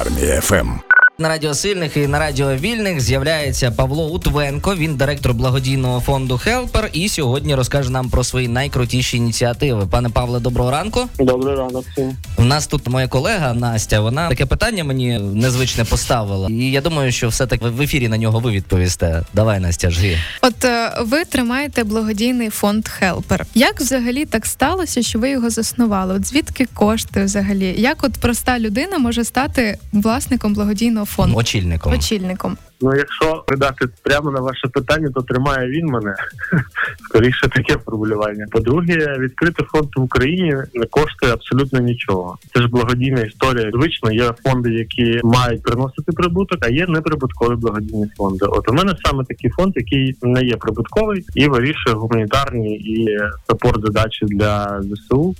Армія ФМ. На радіо сильних і на радіо вільних з'являється Павло Утвенко. Він директор благодійного фонду Хелпер. І сьогодні розкаже нам про свої найкрутіші ініціативи. Пане Павле, доброго ранку. Добрий ранок всім. У нас тут моя колега Настя. Вона таке питання мені незвичне поставила. І я думаю, що все таки в ефірі на нього ви відповісте. Давай, Настя, жги. От е, ви тримаєте благодійний фонд Хелпер. Як взагалі так сталося, що ви його заснували? От звідки кошти взагалі? Як от проста людина може стати власником благодійного фонду? Очільником. Очільником. Ну, якщо придати прямо на ваше питання, то тримає він мене. Скоріше таке формулювання. По-друге, відкрити фонд в Україні не коштує абсолютно нічого. Це ж благодійна історія. Звично є фонди, які мають приносити прибуток, а є неприбуткові благодійні фонди. От у мене саме такий фонд, який не є прибутковий і вирішує гуманітарні і сапорт задачі для ЗСУ.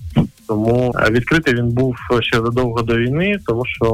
Тому е, відкритий він був ще задовго до війни, тому що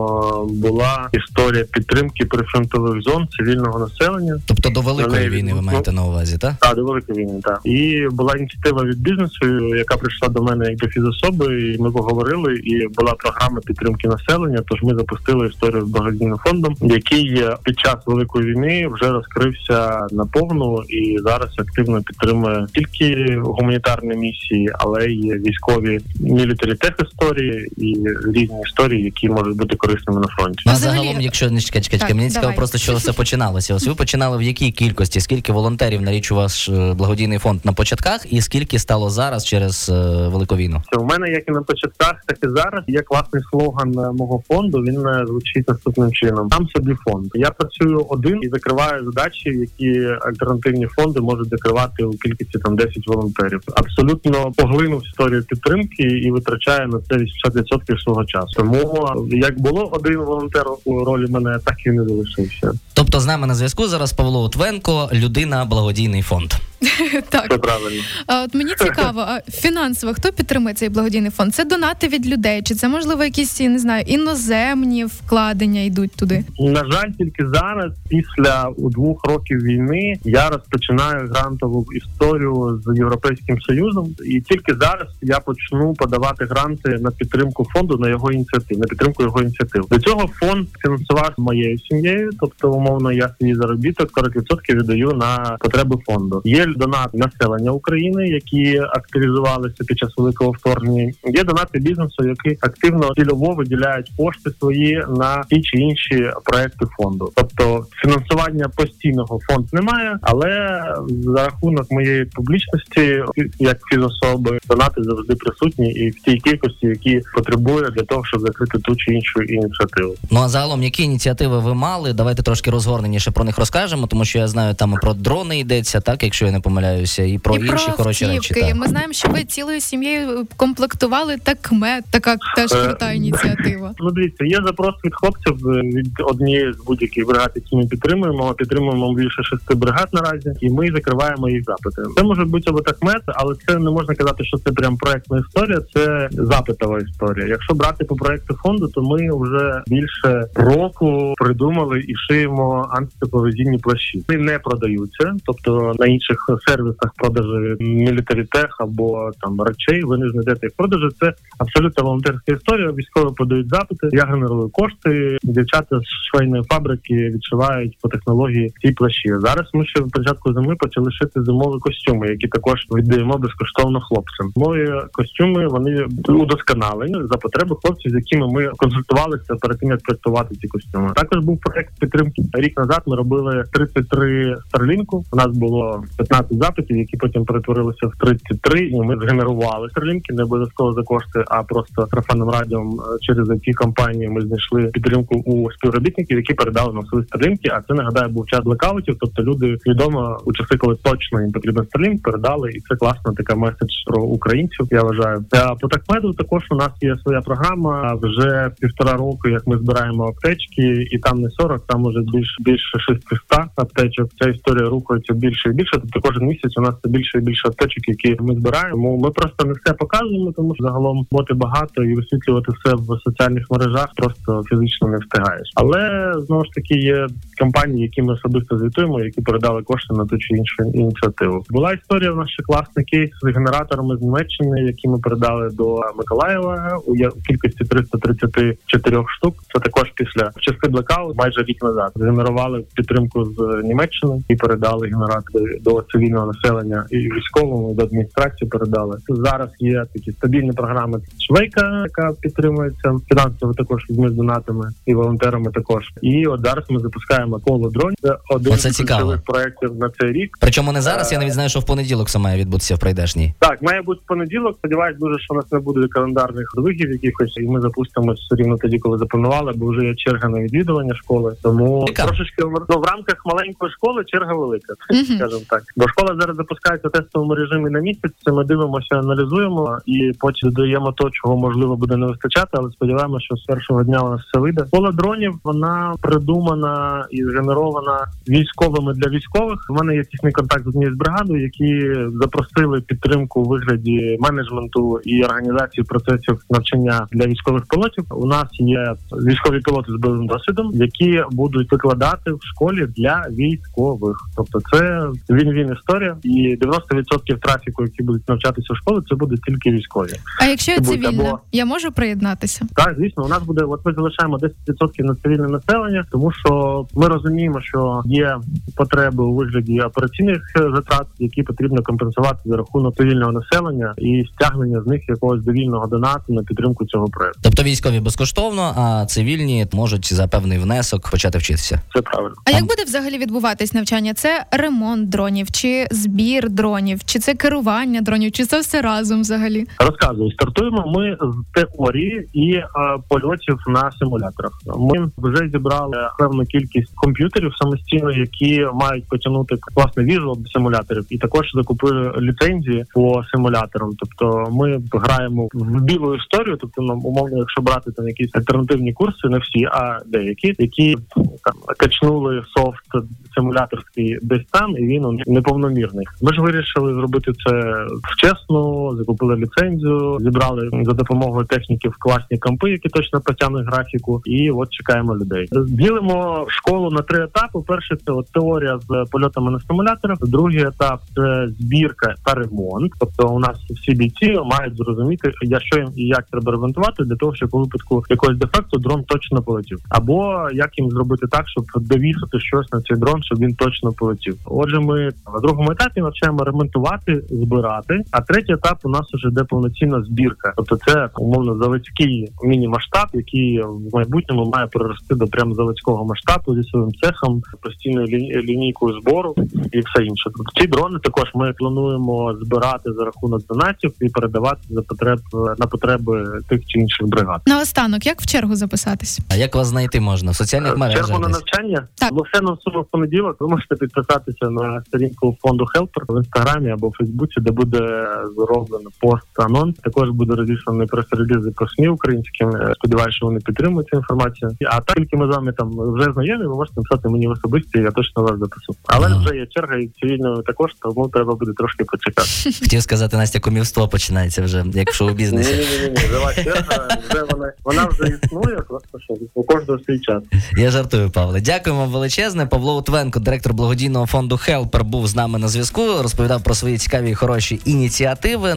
була історія підтримки прифронтових зон цивільного населення. Тобто до великої війни ви маєте на увазі, так? Так, до великої війни, так. І була ініціатива від бізнесу, яка прийшла до мене як до фізособи, і ми поговорили. І була програма підтримки населення. Тож ми запустили історію з благодійним фондом, який під час великої війни вже розкрився наповну і зараз активно підтримує тільки гуманітарні місії, але й військові мілітарі тех історії і різні історії, які можуть бути корисними на фронті. Ну, а загалом, якщо не чекай, чекай, чекай, мені цікаво просто, що все починалося. Ось ви починали в якій кількості? Скільки волонтерів на річ у ваш е, благодійний фонд на початках, і скільки стало зараз через е, велику війну? Це у мене як і на початках, так і зараз є класний слоган е, мого фонду. Він звучить наступним чином: сам собі фонд. Я працюю один і закриваю задачі, які альтернативні фонди можуть закривати у кількості там 10 волонтерів. Абсолютно поглинув історію підтримки і витрачає на це 80% свого часу. Тому як було один волонтер у ролі мене, так і не залишився. Тобто з нами на зв'язку зараз Павло Утвенко, людина благодійний фонд. Так Це правильно. а от мені цікаво, а фінансово хто підтримує цей благодійний фонд? Це донати від людей, чи це можливо якісь не знаю іноземні вкладення йдуть туди? На жаль, тільки зараз, після у двох років війни, я розпочинаю грантову історію з європейським союзом, і тільки зараз я почну подавати гранти на підтримку фонду на його ініціатив, на підтримку його ініціатив. До цього фонд фінансував моєю сім'єю, тобто умовно я свій заробіток 40% віддаю на потреби фонду. Є донат населення України, які активізувалися під час великого вторгнення. Є донати бізнесу, які активно цільово виділяють кошти свої на ті чи інші проекти фонду. Тобто фінансування постійного фонд немає, але за рахунок моєї публічності, як фізособи, донати завжди присутні і в тій кількості, які потребує для того, щоб закрити ту чи іншу ініціативу. Ну а загалом, які ініціативи ви мали? Давайте трошки розгорненіше про них розкажемо, тому що я знаю, там і про дрони йдеться, так якщо я не помиляюся, і про і інші про хороші речі. Так. Ми знаємо, що ви цілою сім'єю комплектували такмет. Така теж Е, крута ініціатива. Ну, дивіться, є запрос від хлопців е, від однієї з будь-яких бригад, які ми підтримуємо. Ми підтримуємо більше шести бригад наразі, і ми закриваємо їх запити. Це може бути або такмет, але це не можна казати, що це прям проектна історія. Це запитова історія. Якщо брати по проекту фонду, то ми вже більше року придумали і шиємо антитепловізійні плащі. Вони не продаються, тобто на інших сервісах продажі мілітарітех або там речей. Ви не знайдете їх продажі. Це абсолютно волонтерська історія. Військові подають запити. Я генерую кошти. Дівчата з швейної фабрики відшивають по технології ці плащі. Зараз ми ще в початку зими почали шити зимові костюми, які також віддаємо безкоштовно хлопцям. Мої костюми вони удосконалені за потреби хлопців, з якими ми консультувалися перед тим, як проектувати ці костюми. Також був проект підтримки. Рік назад ми робили 33 старлінку. У нас було 15 запитів, які потім перетворилися в 33, і ми згенерували старлінки, не обов'язково за кошти, а просто трафанним радіом е, через ті компанії ми знайшли підтримку у співробітників, які передали нам свої старлінки. А це нагадаю був час блекаутів. Тобто люди відомо у часи, коли точно їм потрібен старлінк, передали, і це класна така меседж про українців. Я вважаю. А по такмеду також у нас є своя програма. Вже півтора року, як ми збираємо аптечки, і там не 40, там уже більше більше 600 аптечок. Ця історія рухається більше і більше. Тобто кожен місяць у нас все більше і більше аптечок, які ми збираємо. Ми просто не все показуємо, тому що загалом роботи багато і висвітлювати все в соціальних мережах просто фізично не встигаєш. Але знову ж таки є компаній, які ми особисто звітуємо, які передали кошти на ту чи іншу ініціативу. Була історія в класний кейс з генераторами з Німеччини, які ми передали до Миколаєва у кількості 334 штук. Це також після часи блекаут майже рік назад. Згенерували підтримку з Німеччини і передали генератори до цивільного населення і військовому і до адміністрації передали. Зараз є такі стабільні програми Швейка, яка підтримується фінансово також людьми з донатами і волонтерами. Також і от зараз ми запускаємо коло дронів. Це один Оце з цікаво. проєктів на цей рік. Причому не зараз, я навіть знаю, що в понеділок це має відбутися в прийдешній. Так, має бути в понеділок. Сподіваюсь, дуже що у нас не буде календарних двигів якихось, і ми запустимось рівно тоді, коли запланували, бо вже є черга на відвідування школи. Тому. Трошечки ну, в рамках маленької школи черга велика, Мгм. скажімо так. Бо школа зараз запускається в тестовому режимі на місяць. Ми дивимося, аналізуємо і потім додаємо то, чого можливо буде не вистачати. Але сподіваємося, що з першого дня у нас все вийде. Школа дронів вона придумана і згенерована військовими для військових. У мене є тісний контакт з однією з бригадою, які запросили підтримку у вигляді менеджменту і організації процесів навчання для військових пілотів. У нас є військові пілоти з бойовим досвідом, які будуть викладати в школі для військових. Тобто, це він-він історія, і 90% трафіку, які будуть навчатися в школі, це будуть тільки військові. А якщо я цивільна, або- я можу приєднатися? Так, звісно, у нас буде. От ми залишаємо 10% на цивільне населення, тому що ми розуміємо, що є потреби у вигляді операційних е, затрат, які потрібно компенсувати за рахунок цивільного населення і стягнення з них якогось довільного донату на підтримку цього проекту. Тобто військові безкоштовно, а цивільні можуть за певний внесок почати вчитися. Це правильно. А як буде взагалі відбуватись навчання? Це ремонт дронів, чи збір дронів, чи це керування дронів, чи це все разом взагалі? Розказую, стартуємо ми з теорії і е, польотів на симуляторах. Ми вже зібрали певну кількість комп'ютерів самостійно, які мають потягнути власне віжуал до симуляторів, і також закупили ліцензії по симуляторам. Тобто ми граємо в білу історію. Тобто, ну, умовно, якщо брати там якісь альтернативні курси, не всі, а деякі, які там качнули софт симуляторський десь там, і він неповномірний. Ми ж вирішили зробити це вчасно, закупили ліцензію, зібрали за допомогою техніків класні кампи, які точно потягнуть графіку, і от чекаємо людей. Ділимо школу на три етапи. Перший це от теорія з польотами на стимуляторах. Другий етап це збірка та ремонт. Тобто, у нас всі бійці мають зрозуміти, я що їм і як треба ремонтувати для того, щоб у випадку якогось дефекту дрон точно полетів, або як їм зробити так, щоб довісити щось на цей дрон, щоб він точно полетів. Отже, ми на другому етапі навчаємо ремонтувати, збирати. А третій етап у нас вже йде повноцінна збірка. Тобто, це умовно заводський міні-масштаб, який в майбутньому має перерости до прямо заводського масштабу зі своїм цехом, постійною лі- лінійкою збору і все інше. Тобто ці дрони також ми плануємо збирати за рахунок донатів і передавати за потреб на потреби тих чи інших бригад. Наостанок, як в чергу записатись? А як вас знайти можна? В соціальних Е, мережах Чергу на десь? Навчання Так. бо все анонсуємо в понеділок. Ви можете підписатися на сторінку фонду Helper в інстаграмі або в Фейсбуці, де буде зроблено пост анонс. Також буде розісланий прес-релізи по СМІ українським. Е, Сподіваюся, що вони підтримують цю інформацію. А так тільки ми з вами там вже знайомі, ви можете написати мені в особисті, я точно вас запишу. Але Ага. вже є черга і цивільної також, тому треба буде трошки почекати. Хотів сказати, Настя, кумівство починається вже, як в шоу-бізнесі. Ні, ні, ні, ні, жива черга. Вже вона вона вже існує. Просто що у кожного свій час. Я жартую, Павле. Дякуємо величезне. Павло Утвенко, директор благодійного фонду Хелпер, був з нами на зв'язку. Розповідав про свої цікаві і хороші ініціативи.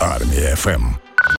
Армія ФМ.